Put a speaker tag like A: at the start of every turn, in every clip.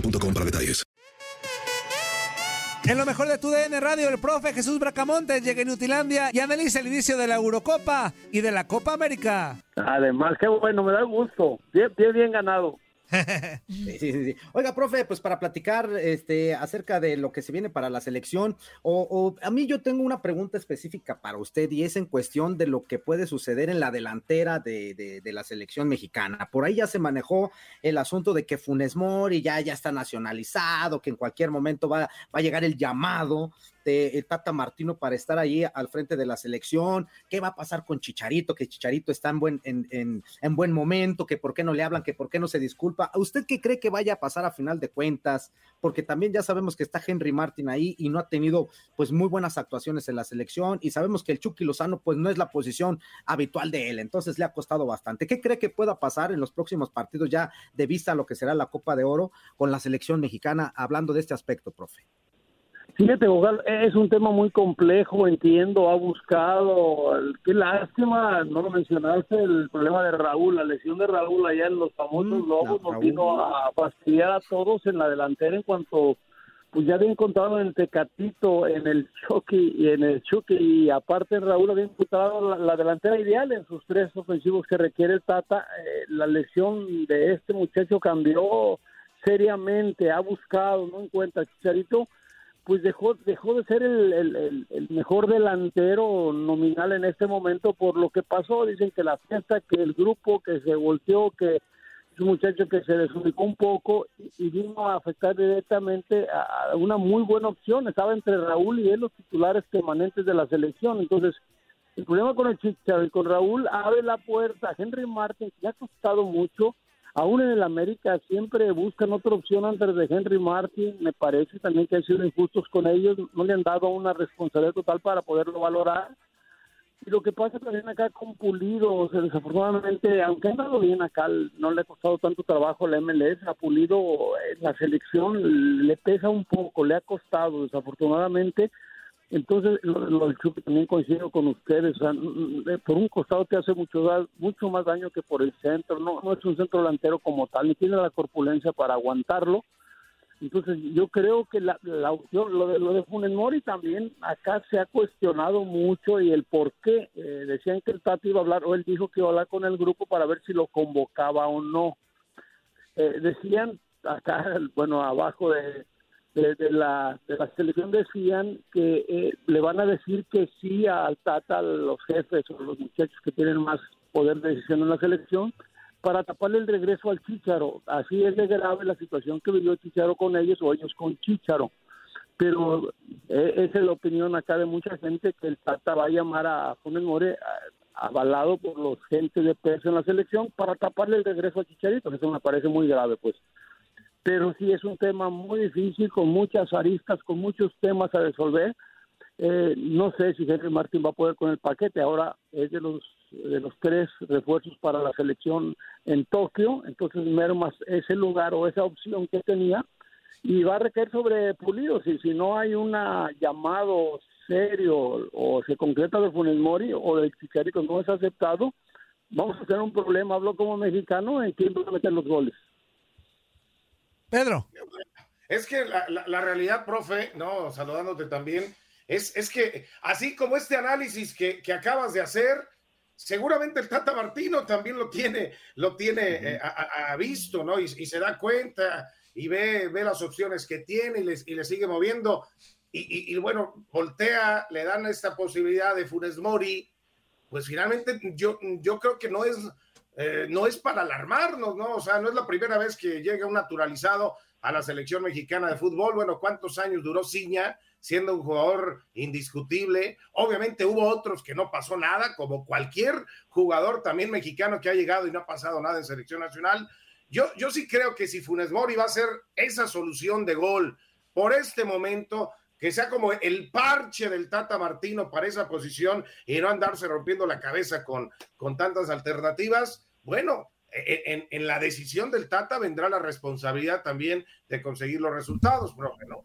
A: boostmobile.com para detalles.
B: En lo mejor de tu DN Radio, el profe Jesús Bracamontes llega en Utilandia y analiza el inicio de la Eurocopa y de la Copa América.
C: Además, qué bueno, me da gusto. Bien, bien, bien ganado.
D: Oiga, profe, pues para platicar este, acerca de lo que se viene para la selección, o, o, a mí yo tengo una pregunta específica para usted y es en cuestión de lo que puede suceder en la delantera de, de, de la selección mexicana. Por ahí ya se manejó el asunto de que Funes Mori ya, ya está nacionalizado, que en cualquier momento va, va a llegar el llamado de el Tata Martino para estar ahí al frente de la selección, qué va a pasar con Chicharito, que Chicharito está en buen, en, en, en buen momento, que por qué no le hablan, que por qué no se disculpa. ¿Usted qué cree que vaya a pasar a final de cuentas? Porque también ya sabemos que está Henry Martin ahí y no ha tenido pues muy buenas actuaciones en la selección y sabemos que el Chucky Lozano pues no es la posición habitual de él, entonces le ha costado bastante. ¿Qué cree que pueda pasar en los próximos partidos ya de vista a lo que será la Copa de Oro con la selección mexicana hablando de este aspecto, profe?
C: Fíjate, Bogal, es un tema muy complejo, entiendo, ha buscado, qué lástima, no lo mencionaste, el problema de Raúl, la lesión de Raúl allá en los famosos
D: Mm,
C: Lobos,
D: no,
C: nos vino a fastidiar a todos en la delantera en cuanto, pues ya había encontrado en el Tecatito, en el Chucky y en el Chucky, y aparte Raúl había encontrado la, la delantera ideal en sus tres ofensivos que requiere el Tata, eh, la lesión de este muchacho cambió seriamente, ha buscado, no encuentra Chicharito, pues dejó dejó de ser el, el, mejor delantero nominal en este momento por lo que pasó. Dicen que la fiesta, que el grupo que se volteó, que es un muchacho que se desubicó un poco y, y vino a afectar directamente a, una muy buena opción. Estaba entre Raúl y él los titulares permanentes de la selección. Entonces, el problema con el Chicharo con Raúl abre la puerta Henry Martin, que ha costado mucho aún en el América siempre buscan otra opción antes de Henry Martin, me parece también que han sido injustos con ellos, no le han dado una responsabilidad total para poderlo valorar. Y lo que pasa también acá con Pulido, o sea, desafortunadamente, aunque ha andado bien acá, no le ha costado tanto trabajo la MLS, a Pulido en la selección le pesa un poco, le ha costado desafortunadamente. Entonces, lo, lo del Chucky también coincido con ustedes. Sea, por un costado te hace mucho, mucho más daño que por el centro. No, no es un centro delantero como tal, ni tiene la corpulencia para aguantarlo. Entonces, yo creo que la, opción, lo de, lo de Mori también acá se ha cuestionado mucho y el por qué. Eh, decían que el Tati iba a hablar, o él dijo que iba a hablar con el grupo para ver si lo convocaba o no. Eh, decían acá, bueno, abajo de, de, la, de la selección decían que eh, le van a decir que sí al Tata, los jefes o los muchachos que tienen más poder de decisión en la selección, para taparle el regreso al Chicharo. Así es de grave la situación que vivió Chicharo con ellos o ellos con Chicharo. Pero eh, esa es la opinión acá de mucha gente que el Tata va a llamar a Funes avalado por los gente de peso en la selección para taparle el regreso a Chicharito. Eso me parece muy grave, pues. Pero sí es un tema muy difícil, con muchas aristas, con muchos temas a resolver. Eh, no sé si Henry Martín va a poder con el paquete. Ahora es de los de los tres refuerzos para la selección en Tokio, entonces mermas ese lugar o esa opción que tenía y va a recaer sobre Pulido. Si, si no hay un llamado serio o se concreta de Funes Mori o del Chicharito no es aceptado, vamos a tener un problema, hablo como mexicano, en quién va a meter los goles.
B: Pedro.
E: Es que la, la, realidad, profe, no, saludándote también, es, es que así como este análisis que, que acabas de hacer, seguramente el Tata Martino también lo tiene, lo tiene eh, a, visto, ¿no? Y, y, se da cuenta y ve, ve las opciones que tiene y le, y sigue moviendo y, bueno, voltea, le dan esta posibilidad de Funes Mori, pues finalmente yo, yo creo que no es, eh, no es para alarmarnos, ¿no? O sea, no es la primera vez que llega un naturalizado a la selección mexicana de fútbol. Bueno, ¿cuántos años duró Ciña siendo un jugador indiscutible? Obviamente hubo otros que no pasó nada, como cualquier jugador también mexicano que ha llegado y no ha pasado nada en selección nacional. Yo, yo sí creo que si Funes Mori va a ser esa solución de gol por este momento, que sea como el parche del Tata Martino para esa posición y no andarse rompiendo la cabeza con, con tantas alternativas, bueno, e, e, en, en, la decisión del Tata vendrá la responsabilidad también de conseguir los resultados, profe, ¿no?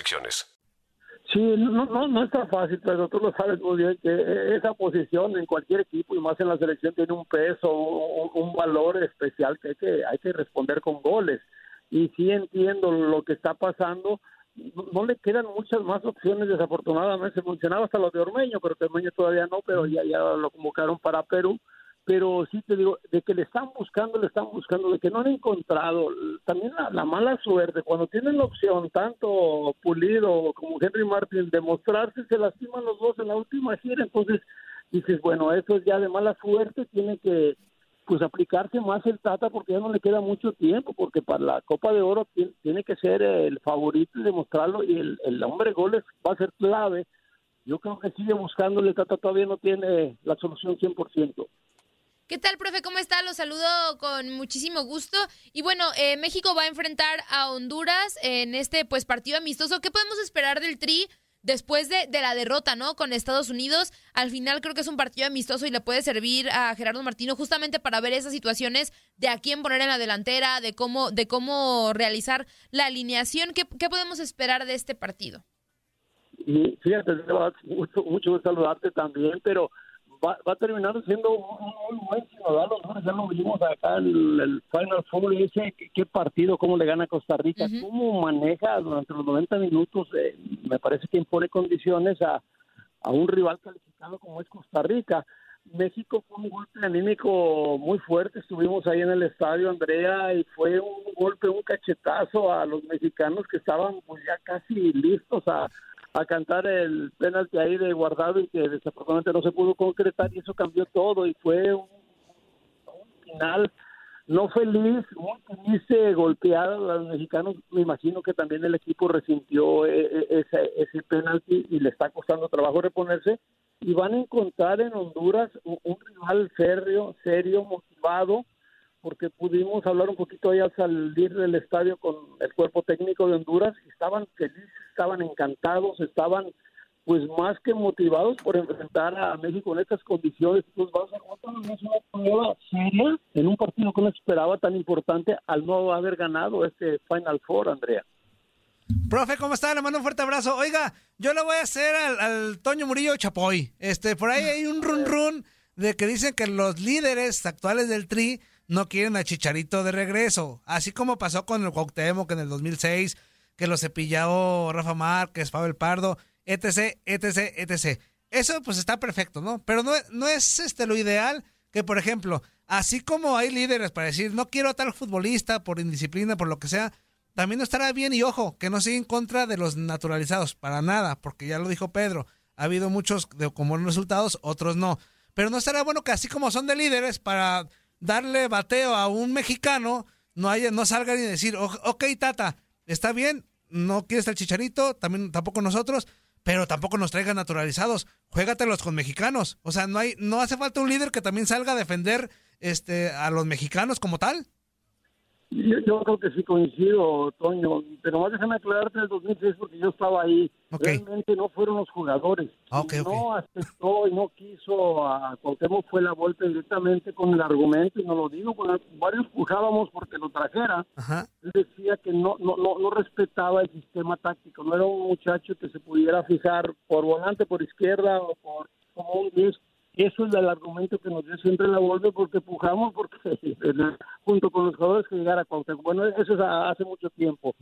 F: este
C: Sí, no, no, no está fácil, pero tú lo sabes muy bien que esa posición en cualquier equipo y más en la selección tiene un peso, un, valor especial que hay, que hay que responder con goles. Y sí entiendo lo que está pasando. No, le quedan muchas más opciones, desafortunadamente. Se funcionaba hasta lo de Ormeño, pero que Ormeño todavía no, pero ya, ya lo convocaron para Perú pero sí te digo, de que le están buscando, le están buscando, de que no han encontrado. También la, mala suerte, cuando tienen la opción, tanto Pulido como Henry Martin, de mostrarse, se lastiman los dos en la última gira. Entonces dices, bueno, eso es ya de mala suerte, tiene que pues aplicarse más el Tata porque ya no le queda mucho tiempo, porque para la Copa de Oro tiene, que ser el favorito y demostrarlo, y el, el hombre goles va a ser clave. Yo creo que sigue buscándole, Tata todavía no tiene la solución 100%.
G: ¿Qué tal, profe? ¿Cómo está? Los saludo con muchísimo gusto. Y bueno, eh, México va a enfrentar a Honduras en este pues partido amistoso. ¿Qué podemos esperar del Tri después de, la derrota, ¿no? Con Estados Unidos. Al final creo que es un partido amistoso y le puede servir a Gerardo Martino justamente para ver esas situaciones de a quién poner en la delantera, de cómo, de cómo realizar la alineación. ¿Qué, podemos esperar de este partido?
C: Fíjate, mucho, mucho saludarte también, pero va, va a terminar siendo un, muy buen ciudadano. Ya lo vimos acá en el, Final Four. Y ese, ¿qué, partido, cómo le gana Costa Rica, cómo maneja durante los 90 minutos. Eh, me parece que impone condiciones a, a un rival calificado como es Costa Rica. México fue un golpe anímico muy fuerte. Estuvimos ahí en el estadio, Andrea, y fue un golpe, un cachetazo a los mexicanos que estaban pues ya casi listos a, a cantar el penalti ahí de guardado y que desafortunadamente no se pudo concretar y eso cambió todo y fue un, final no feliz, muy triste, golpeado a los mexicanos. Me imagino que también el equipo resintió eh, eh, ese, ese penalti y le está costando trabajo reponerse. Y van a encontrar en Honduras un rival serio, serio, motivado, porque pudimos hablar un poquito ahí al salir del estadio con el cuerpo técnico de Honduras y estaban felices, estaban encantados, estaban pues más que motivados por enfrentar a México en estas condiciones. Pues vamos a seria en un partido que no esperaba tan importante al no haber ganado este Final Four, Andrea.
B: Profe, ¿cómo está? Le mando un fuerte abrazo. Oiga, yo le voy a hacer al, al Toño Murillo Chapoy. Este, por ahí hay un run run de que dicen que los líderes actuales del Tri no quieren a Chicharito de regreso. Así como pasó con el Cuauhtémoc en el 2006, que lo cepilló Rafa Márquez, Pablo Pardo, etc, etc, etc. Eso pues está perfecto, ¿no? Pero no, no es este lo ideal que, por ejemplo, así como hay líderes para decir, no quiero a tal futbolista por indisciplina, por lo que sea, también no estará bien y ojo, que no siga en contra de los naturalizados, para nada, porque ya lo dijo Pedro, ha habido muchos de, con buenos resultados, otros no. Pero no estará bueno que así como son de líderes para darle bateo a un mexicano, no, haya, no salgan y decir, ok, Tata, está bien, no quieres el chicharito, también tampoco nosotros, pero tampoco nos traigan naturalizados. Juégatelos con mexicanos. O sea, no hay, no hace falta un líder que también salga a defender este a los mexicanos como tal.
C: Yo, creo que sí coincido, Toño, pero más déjame aclararte el 2006 porque yo estaba ahí. Realmente no fueron los jugadores.
B: Ah,
C: no aceptó y no quiso a Cuauhtémoc fue la vuelta directamente con el argumento, y no lo digo, porque varios pujábamos porque lo trajera. Él decía que no, no, no, no respetaba el sistema táctico, no era un muchacho que se pudiera fijar por volante, por izquierda o por como un 10 eso es el argumento que nos dio siempre la vuelve porque pujamos porque junto con los jugadores que llegara a Cuauhtémoc. Bueno, eso es hace mucho tiempo.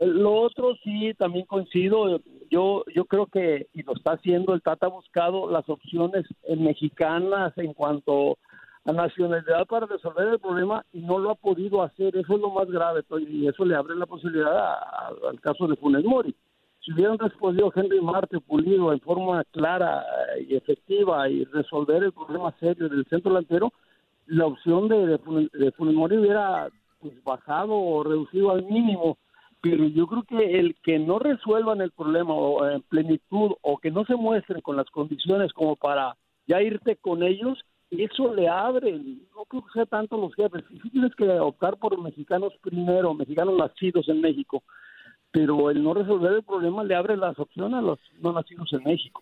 C: Lo otro sí, también coincido. Yo yo creo que, y lo está haciendo, el Tata ha buscado las opciones mexicanas en cuanto a nacionalidad para resolver el problema y no lo ha podido hacer. Eso es lo más grave y eso le abre la posibilidad al caso de Funes Mori si hubieran respondido Henry Marte Pulido en forma clara y efectiva y resolver el problema serio del centro delantero, la opción de, de, hubiera pues, bajado o reducido al mínimo. Pero yo creo que el que no resuelvan el problema o en plenitud o que no se muestren con las condiciones como para ya irte con ellos, eso le abre, no creo que sea tanto los jefes, si tienes que optar por mexicanos primero, mexicanos nacidos en México, pero el no resolver el problema le abre las opciones a los no nacidos en México.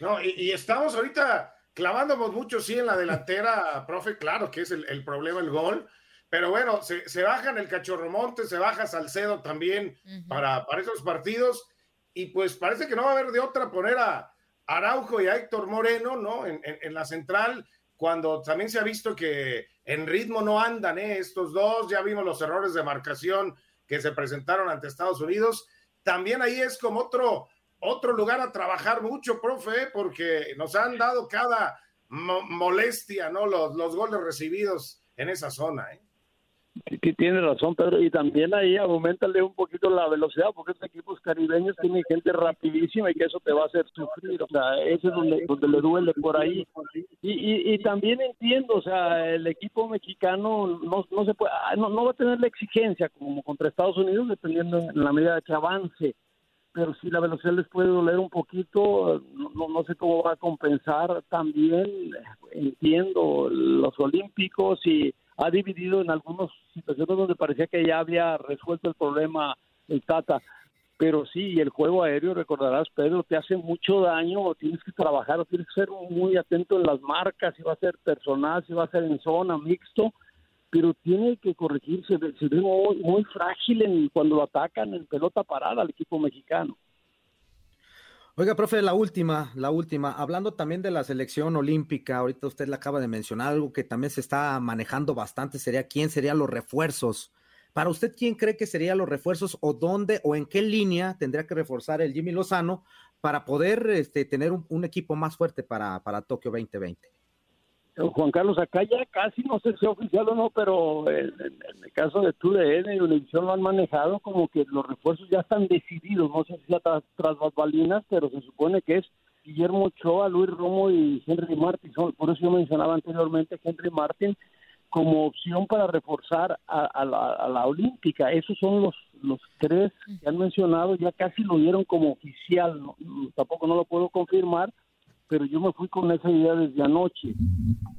E: No, y, estamos ahorita clavándonos mucho, sí, en la delantera, profe, claro que es el, problema, el gol, pero bueno, se, se bajan el Cachorro Monte, se baja Salcedo también para, para esos partidos, y pues parece que no va a haber de otra poner a Araujo y a Héctor Moreno, ¿no? En, en, la central, cuando también se ha visto que en ritmo no andan, ¿eh? Estos dos, ya vimos los errores de marcación que se presentaron ante Estados Unidos. También ahí es como otro, otro lugar a trabajar mucho, profe, porque nos han dado cada molestia, ¿no? Los, los goles recibidos en esa zona, ¿eh?
C: Tiene razón, Pedro, y también ahí aumentale un poquito la velocidad, porque estos equipos caribeños tienen gente rapidísima y que eso te va a hacer sufrir, o sea, ese es donde, donde le duele por ahí. Y, y, también entiendo, o sea, el equipo mexicano no, no se puede, ah, no, no va a tener la exigencia como contra Estados Unidos, dependiendo en la medida que avance, pero si la velocidad les puede doler un poquito, no, no sé cómo va a compensar también, entiendo, los olímpicos y ha dividido en algunas situaciones donde parecía que ya había resuelto el problema el Tata. Pero sí, el juego aéreo, recordarás, Pedro, te hace mucho daño, tienes que trabajar, tienes que ser muy atento en las marcas, si va a ser personal, si va a ser en zona, mixto, pero tiene que corregirse, se ve muy, muy frágil en, cuando lo atacan en pelota parada al equipo mexicano.
D: Oiga, profe, la última, la última, hablando también de la selección olímpica, ahorita usted le acaba de mencionar algo que también se está manejando bastante, sería quién serían los refuerzos. Para usted, ¿quién cree que serían los refuerzos o dónde o en qué línea tendría que reforzar el Jimmy Lozano para poder este, tener un, equipo más fuerte para, para Tokio 2020?
C: Juan Carlos, acá ya casi no sé si oficial o no, pero en, el caso de TUDN y Univisión lo han manejado como que los refuerzos ya están decididos, no sé si sea tras, tras balinas, pero se supone que es Guillermo Ochoa, Luis Romo y Henry Martin. Por eso yo mencionaba anteriormente Henry Martin como opción para reforzar a, la, Olímpica. Esos son los, los tres que han mencionado, ya casi lo dieron como oficial, tampoco no lo puedo confirmar, pero yo me fui con esa idea desde anoche.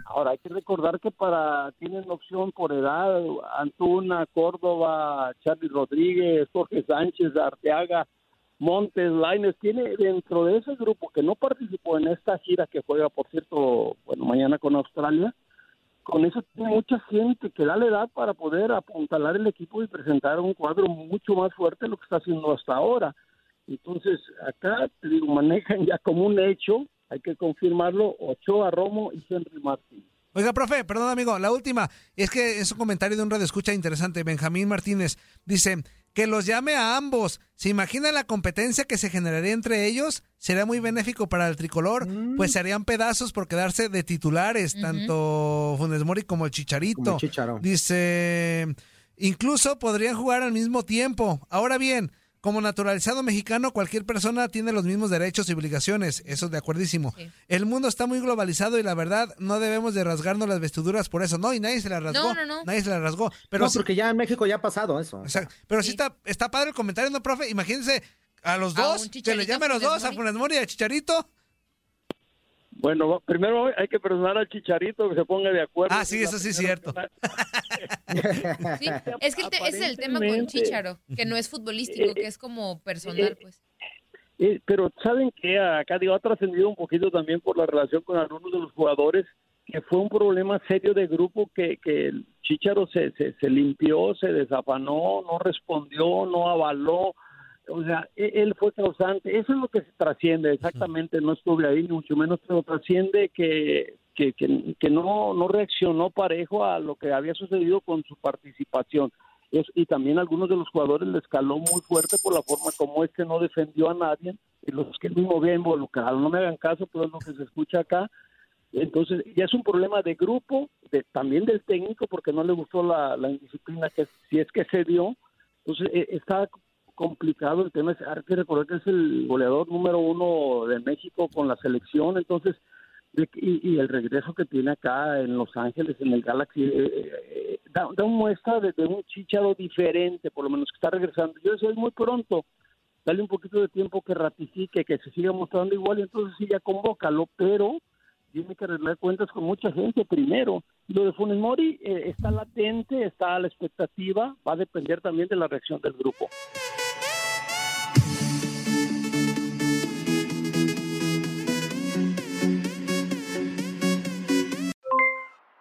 C: Ahora hay que recordar que para tienen opción por edad Antuna, Córdoba, Charlie Rodríguez, Jorge Sánchez, Arteaga, Montes, Laines, tiene dentro de ese grupo que no participó en esta gira que juega, por cierto, mañana con Australia, con eso tiene mucha gente que da la edad para poder apuntalar el equipo y presentar un cuadro mucho más fuerte de lo que está haciendo hasta ahora. Entonces, acá, te digo, manejan ya como un hecho hay que confirmarlo, Ochoa, Romo y Henry Martín.
B: Oiga, profe, perdón, amigo, la última. Es que es un comentario de un radio escucha interesante. Benjamín Martínez dice que los llame a ambos. ¿Se imagina la competencia que se generaría entre ellos? Sería muy benéfico para el tricolor,
D: Mm.
B: pues se harían pedazos por quedarse de titulares, tanto Funes Mori como el Chicharito.
D: Como el.
B: Dice, incluso podrían jugar al mismo tiempo. Ahora bien, como naturalizado mexicano, cualquier persona tiene los mismos derechos y obligaciones. Eso de acuerdísimo. El mundo está muy globalizado y la verdad, no debemos de rasgarnos las vestiduras por eso. No, y nadie se las rasgó.
G: No, no, no.
B: Nadie se las rasgó. Pero
D: no,
B: sí-
D: porque ya en México ya ha pasado eso.
B: Exacto. Pero sí, está, está padre el comentario, ¿no, profe? Imagínense a los
C: A
B: dos, que le
C: Chicharito
B: llame a los dos, a. Funes Mori y a Chicharito.
C: Bueno, primero hay que personar al Chicharito que se ponga de acuerdo.
B: Ah, sí, eso sí es cierto.
G: Sí, es que el te- ese es el tema con. Chicharo, que no es futbolístico, que es como personal, pues.
C: Eh, pero saben que acá digo ha trascendido un poquito también por la relación con algunos de los jugadores que fue un problema serio de grupo que, que el Chicharo se, se, se limpió, se desafanó, no respondió, no avaló, o sea, e- él fue causante, eso es lo que se trasciende, exactamente, no estuve ahí ni mucho menos, pero trasciende que, que, que, que no, no reaccionó parejo a lo que había sucedido con su participación. Es- y también a algunos de los jugadores les caló muy fuerte por la forma como este no defendió a nadie y los que él mismo había involucrado. No me hagan caso, pero es lo que se escucha acá. Entonces, ya es un problema de grupo, de, también del técnico, porque no le gustó la, la indisciplina que si es que se dio. Entonces, eh, está complicado el tema. Hay que recordar que es el goleador número uno de México con la selección. Entonces, de- y, y el regreso que tiene acá en Los Ángeles, en el Galaxy, eh, eh, da, da una muestra de, un chicharo diferente, por lo menos que está regresando. Yo decía, es muy pronto, dale un poquito de tiempo que ratifique, que se siga mostrando igual, y entonces sí ya convócalo, pero tiene que arreglar cuentas con mucha gente primero. Lo de Funes Mori eh, está latente, está la expectativa, va a depender también de la reacción del grupo.